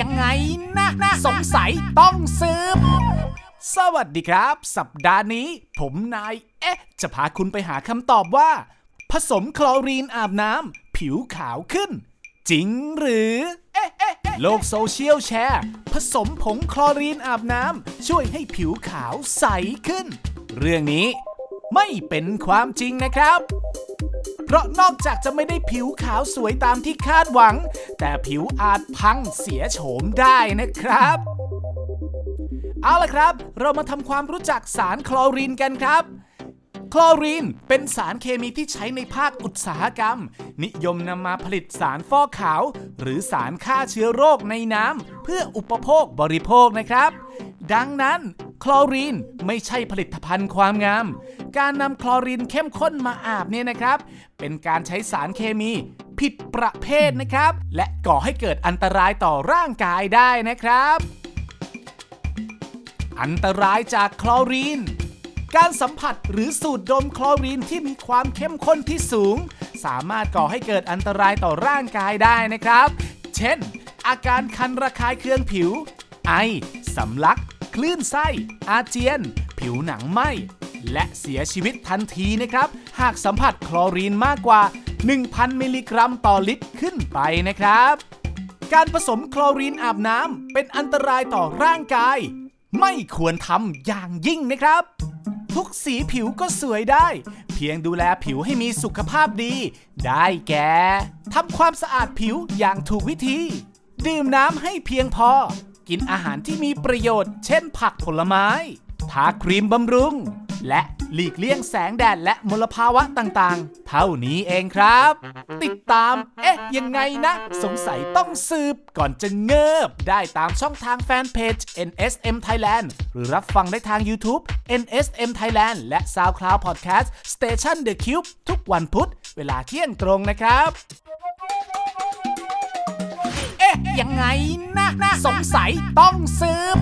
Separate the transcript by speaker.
Speaker 1: ยังไงนะนะสงสัยต้องสืบ สวัสดีครับ สัปดาห์นี้ ผมนายเอ๊ะ จะพาคุณไปหาคำตอบว่า ผสมคลอรีนอาบน้ำผิวขาวขึ้น จริงหรือเอ๊ะเอ๊ะโลกโซเชียลแชร์ ผสมผงคลอรีนอาบน้ำช่วยให้ผิวขาวใสขึ้น เรื่องนี้ไม่เป็นความจริงนะครับ เพราะนอกจากจะไม่ได้ผิวขาวสวยตามที่คาดหวัง แต่ผิวอาจพังเสียโฉมได้นะครับ เอาละครับ เรามาทำความรู้จักสารคลอรีนกันครับคลอรีนเป็นสารเคมีที่ใช้ในภาคอุตสาหกรรม นิยมนำมาผลิตสารฟอกขาว หรือสารฆ่าเชื้อโรคในน้ำเพื่ออุปโภคบริโภคนะครับ ดังนั้น คลอรีนไม่ใช่ผลิตภัณฑ์ความงาม การนำคลอรีนเข้มข้นมาอาบเนี่ยนะครับ เป็นการใช้สารเคมีผิดประเภทนะครับ และก่อให้เกิดอันตรายต่อร่างกายได้นะครับ อันตรายจากคลอรีน การสัมผัสหรือสูดดมคลอรีนที่มีความเข้มข้นที่สูง สามารถก่อให้เกิดอันตรายต่อร่างกายได้นะครับ เช่น อาการคันระคายเคืองผิว ไอ สำลัก คลื่นไส้ อาเจียน ผิวหนังไหมและเสียชีวิตทันทีนะครับ หากสัมผัสคลอรีนมากกว่า 1,000 มิลลิกรัมต่อลิตรขึ้นไปนะครับ การผสมคลอรีนอาบน้ำเป็นอันตรายต่อร่างกาย ไม่ควรทำอย่างยิ่งนะครับ ทุกสีผิวก็สวยได้ เพียงดูแลผิวให้มีสุขภาพดี ได้แก่ทำความสะอาดผิวอย่างถูกวิธี ดื่มน้ำให้เพียงพอ กินอาหารที่มีประโยชน์ เช่นผักผลไม้ ทาครีมบำรุง และหลีกเลี่ยงแสงแดดและมลภาวะต่างๆ เท่านี้เองครับ ติดตาม เอ๊ะ ยังไงนะ สงสัยต้องสืบก่อนจะเงิบ ได้ตามช่องทางแฟนเพจ NSM Thailand หรือรับฟังได้ทาง YouTube NSM Thailand และ SoundCloud Podcast Station The Cube ทุกวันพุธเวลาเที่ยงตรงนะครับ ยังไงนะนะ สงสัยต้องซืบ